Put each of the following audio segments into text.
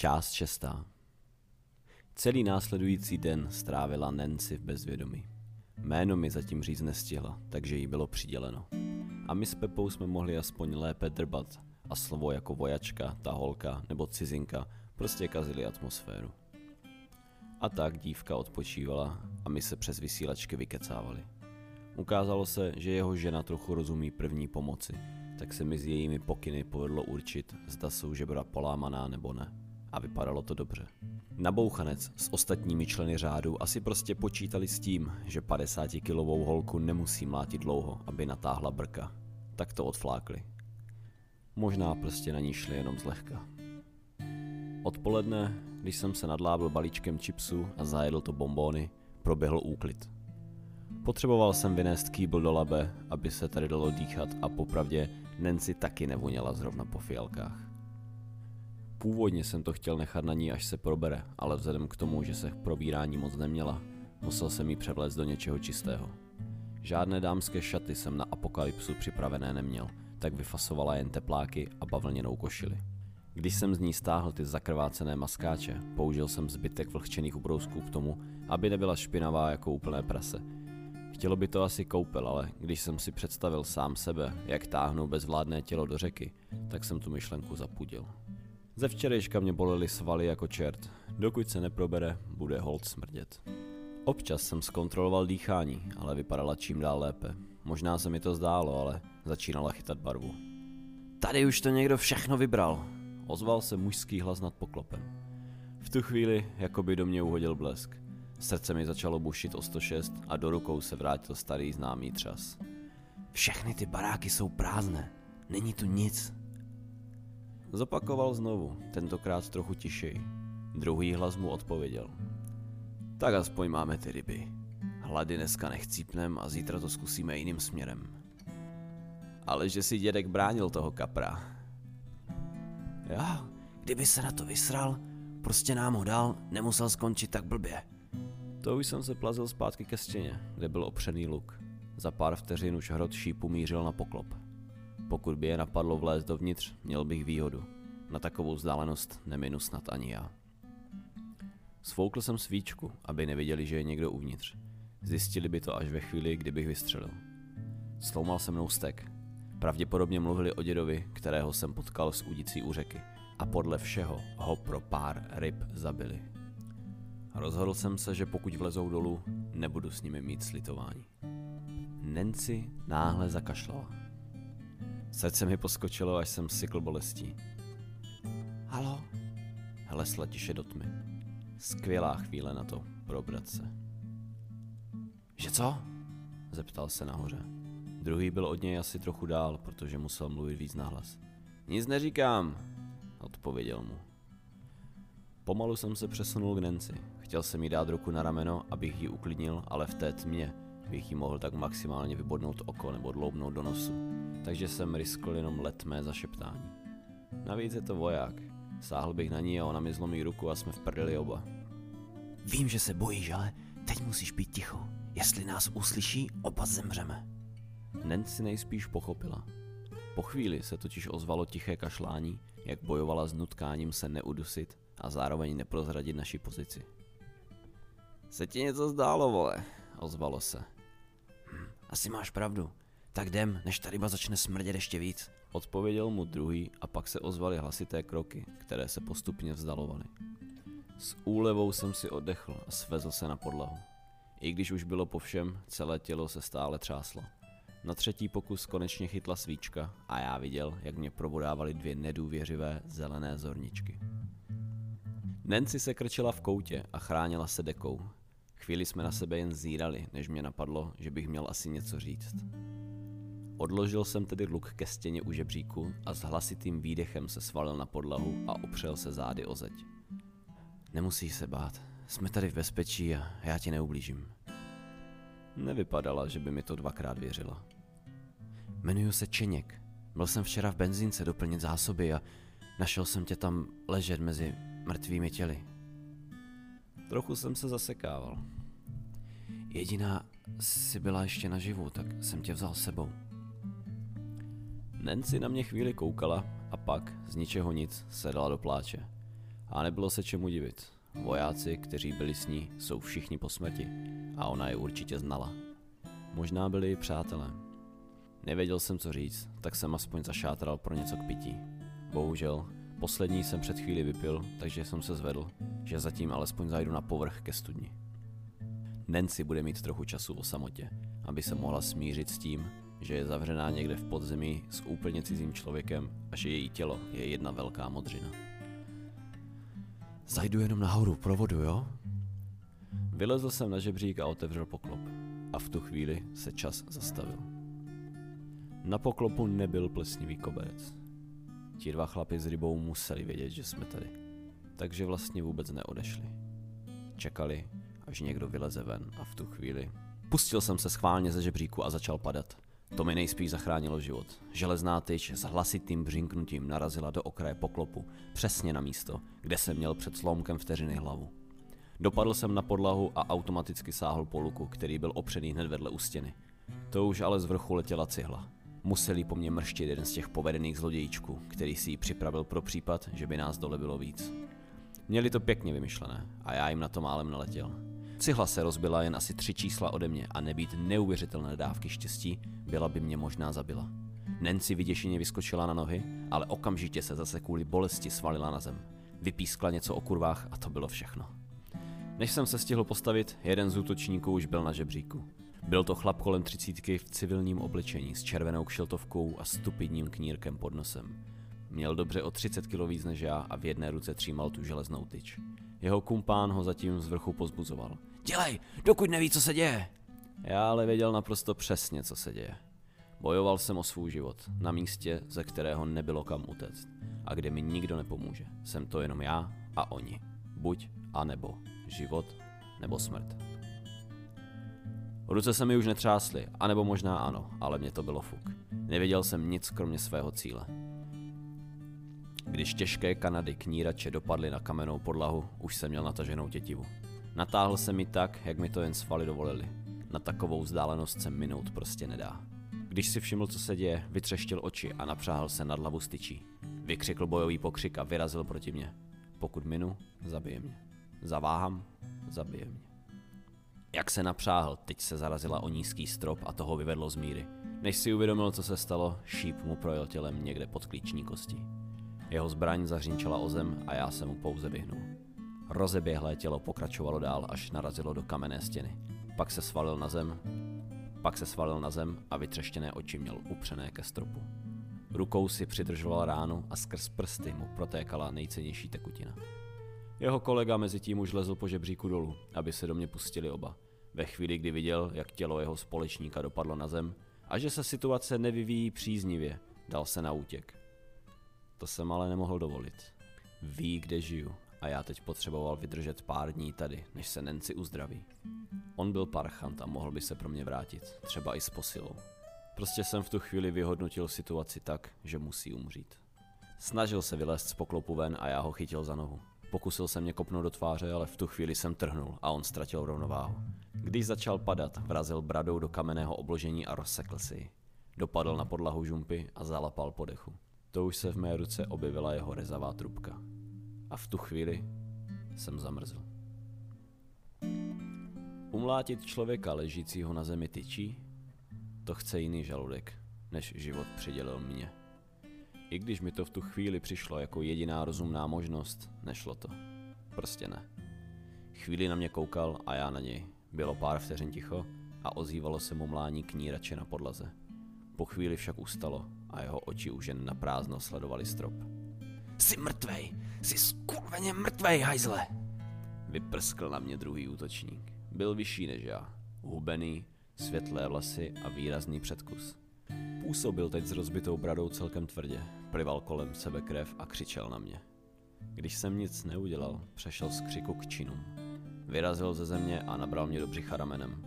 Část šestá. Celý následující den strávila Nancy v bezvědomí. Jméno mi zatím říct nestihla, takže jí bylo přiděleno. A my s Pepou jsme mohli aspoň lépe drbat a slovo jako vojačka, ta holka nebo cizinka prostě kazili atmosféru. A tak dívka odpočívala a my se přes vysílačky vykecávali. Ukázalo se, že jeho žena trochu rozumí první pomoci, tak se mi s jejími pokyny povedlo určit, zda jsou žebra polámaná nebo ne. A vypadalo to dobře. Nabouchanec s ostatními členy řádu asi prostě počítali s tím, že 50-kilovou holku nemusí mlátit dlouho, aby natáhla brka. Tak to odflákli. Možná prostě na ní šli jenom zlehka. Odpoledne, když jsem se nadlábil balíčkem chipsů a zajedl to bombóny, proběhl úklid. Potřeboval jsem vynést kýbl do labe, aby se tady dalo dýchat a popravdě Nancy taky nevoněla zrovna po fialkách. Původně jsem to chtěl nechat na ní, až se probere, ale vzhledem k tomu, že se probírání moc neměla, musel jsem jí převléct do něčeho čistého. Žádné dámské šaty jsem na apokalypsu připravené neměl, tak vyfasovala jen tepláky a bavlněnou košili. Když jsem z ní stáhl ty zakrvácené maskáče, použil jsem zbytek vlhčených ubrousků k tomu, aby nebyla špinavá jako úplné prase. Chtělo by to asi koupel, ale když jsem si představil sám sebe, jak táhnu bezvládné tělo do řeky, tak jsem tu myšlenku zapudil. Ze včerejška mě bolely svaly jako čert. Dokud se neprobere, bude hold smrdět. Občas jsem zkontroloval dýchání, ale vypadala čím dál lépe. Možná se mi to zdálo, ale začínala chytat barvu. Tady už to někdo všechno vybral, ozval se mužský hlas nad poklopem. V tu chvíli, jako by do mě uhodil blesk. Srdce mi začalo bušit o 106 a do rukou se vrátil starý známý třas. Všechny ty baráky jsou prázdné, není tu nic. Zopakoval znovu, tentokrát trochu tišej. Druhý hlas mu odpověděl. Tak aspoň máme ty ryby. Hlady dneska nechcípnem a zítra to zkusíme jiným směrem. Ale že si dědek bránil toho kapra. Já, kdyby se na to vysral, prostě nám ho dal, nemusel skončit tak blbě. To už jsem se plazil zpátky ke stěně, kde byl opřený luk. Za pár vteřin už hrot šípu mířil na poklop. Pokud by je napadlo vlézt dovnitř, měl bych výhodu. Na takovou vzdálenost neminu snad ani já. Svoukl jsem svíčku, aby neviděli, že je někdo uvnitř. Zjistili by to až ve chvíli, kdybych vystřelil. Sloumal se mnou stek. Pravděpodobně mluvili o dědovi, kterého jsem potkal s udicí u řeky. A podle všeho ho pro pár ryb zabili. Rozhodl jsem se, že pokud vlezou dolů, nebudu s nimi mít slitování. Nancy náhle zakašlala. Srdce mi poskočilo, až jsem sykl bolestí. Halo? Hlesla tiše do tmy. Skvělá chvíle na to, probrat se. Že co? Zeptal se nahoře. Druhý byl od něj asi trochu dál, protože musel mluvit víc nahlas. Nic neříkám, odpověděl mu. Pomalu jsem se přesunul k Nancy. Chtěl jsem jí dát ruku na rameno, abych ji uklidnil, ale v té tmě bych jí mohl tak maximálně vybodnout oko nebo dloubnout do nosu. Takže jsem riskl jenom letmé zašeptání. Navíc je to voják. Sáhl bych na ní a ona mi zlomí ruku a jsme v prdeli oba. Vím, že se bojíš, ale teď musíš být ticho. Jestli nás uslyší, oba zemřeme. Nancy nejspíš pochopila. Po chvíli se totiž ozvalo tiché kašlání, jak bojovala s nutkáním se neudusit a zároveň neprozradit naši pozici. Se ti něco zdálo, vole, ozvalo se. Asi máš pravdu. Tak jdem, než ta ryba začne smrdět ještě víc. Odpověděl mu druhý a pak se ozvaly hlasité kroky, které se postupně vzdalovaly. S úlevou jsem si oddechl a svezl se na podlahu. I když už bylo po všem, celé tělo se stále třáslo. Na třetí pokus konečně chytla svíčka a já viděl, jak mě probodávaly dvě nedůvěřivé zelené zorničky. Nancy se krčila v koutě a chránila se dekou. Chvíli jsme na sebe jen zírali, než mě napadlo, že bych měl asi něco říct. Odložil jsem tedy luk ke stěně u žebříku a s hlasitým výdechem se svalil na podlahu a opřel se zády o zeď. Nemusíš se bát, jsme tady v bezpečí a já ti neublížím. Nevypadala, že by mi to dvakrát věřila. Jmenuji se Čeněk. Byl jsem včera v benzínce doplnit zásoby a našel jsem tě tam ležet mezi mrtvými těly. Trochu jsem se zasekával. Jediná si byla ještě naživu, tak jsem tě vzal sebou. Nancy na mě chvíli koukala a pak z ničeho nic sedla do pláče. A nebylo se čemu divit. Vojáci, kteří byli s ní, jsou všichni po smrti a ona je určitě znala. Možná byli i přátelé. Nevěděl jsem, co říct, tak jsem aspoň zašátral pro něco k pití. Bohužel, poslední jsem před chvíli vypil, takže jsem se zvedl, že zatím alespoň zajdu na povrch ke studni. Nancy bude mít trochu času o samotě, aby se mohla smířit s tím, že je zavřená někde v podzemí s úplně cizím člověkem a že její tělo je jedna velká modřina. Zajdu jenom nahoru pro vodu, jo? Vylezl jsem na žebřík a otevřel poklop. A v tu chvíli se čas zastavil. Na poklopu nebyl plesnivý koberec. Ti dva chlapi s rybou museli vědět, že jsme tady. Takže vlastně vůbec neodešli. Čekali, až někdo vyleze ven a v tu chvíli... Pustil jsem se schválně ze žebříku a začal padat. To mi nejspíš zachránilo život. Železná tyč s hlasitým břinknutím narazila do okraje poklopu, přesně na místo, kde jsem měl před slomkem vteřiny hlavu. Dopadl jsem na podlahu a automaticky sáhl po luku, který byl opřený hned vedle u stěny. To už ale z vrchu letěla cihla. Museli po mně mrštit jeden z těch povedených zlodějíčků, který si ji připravil pro případ, že by nás dole bylo víc. Měli to pěkně vymyšlené a já jim na to málem naletěl. Cihla se rozbila jen asi tři čísla ode mě a nebýt neuvěřitelné dávky štěstí, byla by mě možná zabila. Nancy vyděšeně vyskočila na nohy, ale okamžitě se zase kvůli bolesti svalila na zem. Vypískla něco o kurvách a to bylo všechno. Než jsem se stihl postavit, jeden z útočníků už byl na žebříku. Byl to chlap kolem třicítky v civilním oblečení s červenou kšiltovkou a stupidním knírkem pod nosem. Měl dobře o 30 kg víc než já a v jedné ruce třímal tu železnou tyč. Jeho kumpán ho zatím z vrchu pozbuzoval. Dělej, dokud neví, co se děje. Já ale věděl naprosto přesně, co se děje. Bojoval jsem o svůj život, na místě, ze kterého nebylo kam utéct. A kde mi nikdo nepomůže. Jsem to jenom já a oni. Buď a nebo. Život nebo smrt. Ruce se mi už netřásly, anebo možná ano, ale mě to bylo fuk. Nevěděl jsem nic kromě svého cíle. Když těžké kanady knírače dopadly na kamennou podlahu, už jsem měl nataženou tětivu. Natáhl se mi tak, jak mi to jen svaly dovolili. Na takovou vzdálenost se minout prostě nedá. Když si všiml, co se děje, vytřeštil oči a napřáhl se nad hlavu styčí. Vykřikl bojový pokřik a vyrazil proti mě. Pokud minu, zabije mě. Zaváhám, zabije mě. Jak se napřáhl, teď se zarazila o nízký strop a toho vyvedlo z míry. Než si uvědomil, co se stalo, šíp mu projel tělem někde pod klíční kostí. Jeho zbraň zařinčela o zem a já se mu pouze vyhnul. Rozeběhlé tělo pokračovalo dál, až narazilo do kamenné stěny. Pak se svalil na zem, pak se svalil na zem a vytřeštěné oči měl upřené ke stropu. Rukou si přidržoval ránu a skrz prsty mu protékala nejcennější tekutina. Jeho kolega mezi tím už lezl po žebříku dolů, aby se do mě pustili oba. Ve chvíli, kdy viděl, jak tělo jeho společníka dopadlo na zem a že se situace nevyvíjí příznivě, dal se na útěk. To jsem ale nemohl dovolit. Ví, kde žiju a já teď potřeboval vydržet pár dní tady, než se Nancy uzdraví. On byl parchant a mohl by se pro mě vrátit, třeba i s posilou. Prostě jsem v tu chvíli vyhodnotil situaci tak, že musí umřít. Snažil se vylézt z poklopu ven a já ho chytil za nohu. Pokusil se mě kopnout do tváře, ale v tu chvíli jsem trhnul a on ztratil rovnováhu. Když začal padat, vrazil bradou do kamenného obložení a rozsekl si ji. Dopadl na podlahu žumpy a zalapal po dechu. To už se v mé ruce objevila jeho rezavá trubka. A v tu chvíli jsem zamrzl. Umlátit člověka ležícího na zemi tyčí? To chce jiný žaludek, než život přidělil mě. I když mi to v tu chvíli přišlo jako jediná rozumná možnost, nešlo to. Prostě ne. Chvíli na mě koukal a já na něj. Bylo pár vteřin ticho a ozývalo se mu mlání knírače na podlaze. Po chvíli však ustalo a jeho oči už jen na prázdno sledovali strop. Jsi mrtvej! Jsi skurveně mrtvej, hajzle! Vyprskl na mě druhý útočník. Byl vyšší než já. Hubený, světlé vlasy a výrazný předkus. Působil teď s rozbitou bradou celkem tvrdě, plival kolem sebe krev a křičel na mě. Když jsem nic neudělal, přešel z křiku k činům. Vyrazil ze země a nabral mě do břicha ramenem.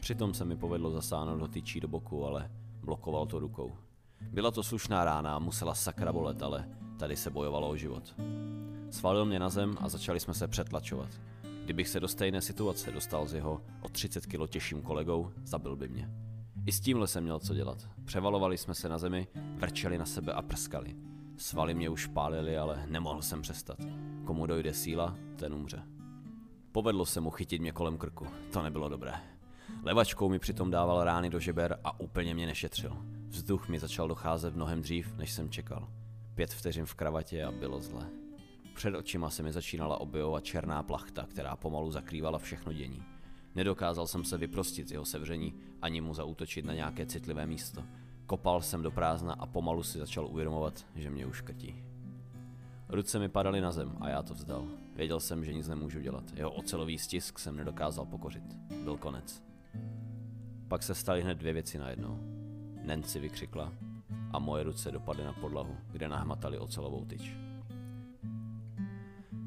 Přitom se mi povedlo zasáhnout ho tyčí do boku, ale blokoval to rukou. Byla to slušná rána a musela sakra bolet, ale tady se bojovalo o život. Svalil mě na zem a začali jsme se přetlačovat. Kdybych se do stejné situace dostal s jeho o 30 kilo těžším kolegou, zabil by mě. I s tímhle jsem měl co dělat. Převalovali jsme se na zemi, vrčeli na sebe a prskali. Svaly mě už pálily, ale nemohl jsem přestat. Komu dojde síla, ten umře. Povedlo se mu chytit mě kolem krku, to nebylo dobré. Levačkou mi přitom dával rány do žeber a úplně mě nešetřil. Vzduch mi začal docházet mnohem dřív, než jsem čekal. Pět vteřin v kravatě a bylo zle. Před očima se mi začínala objevovat černá plachta, která pomalu zakrývala všechno dění. Nedokázal jsem se vyprostit z jeho sevření, ani mu zautočit na nějaké citlivé místo. Kopal jsem do prázdna a pomalu si začal uvědomovat, že mě už krtí. Ruce mi padaly na zem a já to vzdal. Věděl jsem, že nic nemůžu dělat. Jeho ocelový stisk jsem nedokázal pokořit. Byl konec. Pak se staly hned dvě věci najednou. Nancy vykřikla a moje ruce dopadly na podlahu, kde nahmatali ocelovou tyč.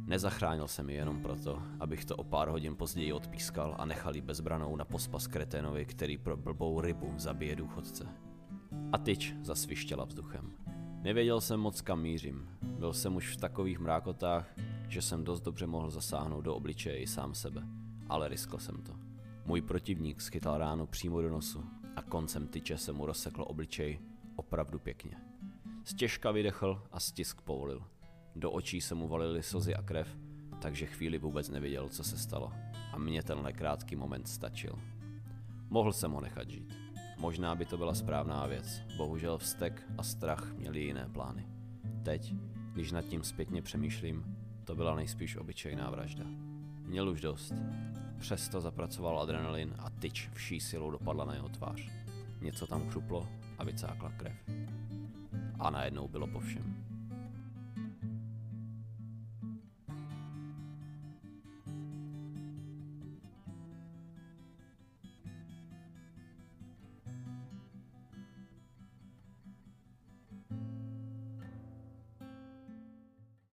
Nezachránil jsem ji jenom proto, abych to o pár hodin později odpískal a nechal ji bezbranou na pospas kreténovi, který pro blbou rybu zabije důchodce. A tyč zasvištěla vzduchem. Nevěděl jsem moc kam mířím. Byl jsem už v takových mrákotách, že jsem dost dobře mohl zasáhnout do obličeje i sám sebe. Ale riskl jsem to. Můj protivník schytal ráno přímo do nosu a koncem tyče se mu rozsekl obličej opravdu pěkně. Stěžka vydechl a stisk povolil. Do očí se mu valily slzy a krev, takže chvíli vůbec nevěděl, co se stalo. A mně tenhle krátký moment stačil. Mohl jsem ho nechat žít. Možná by to byla správná věc. Bohužel vztek a strach měli jiné plány. Teď, když nad tím zpětně přemýšlím, to byla nejspíš obyčejná vražda. Měl už dost. Přesto zapracoval adrenalin a tyč vší silou dopadla na jeho tvář. Něco tam křuplo a vycákla krev. A najednou bylo po všem.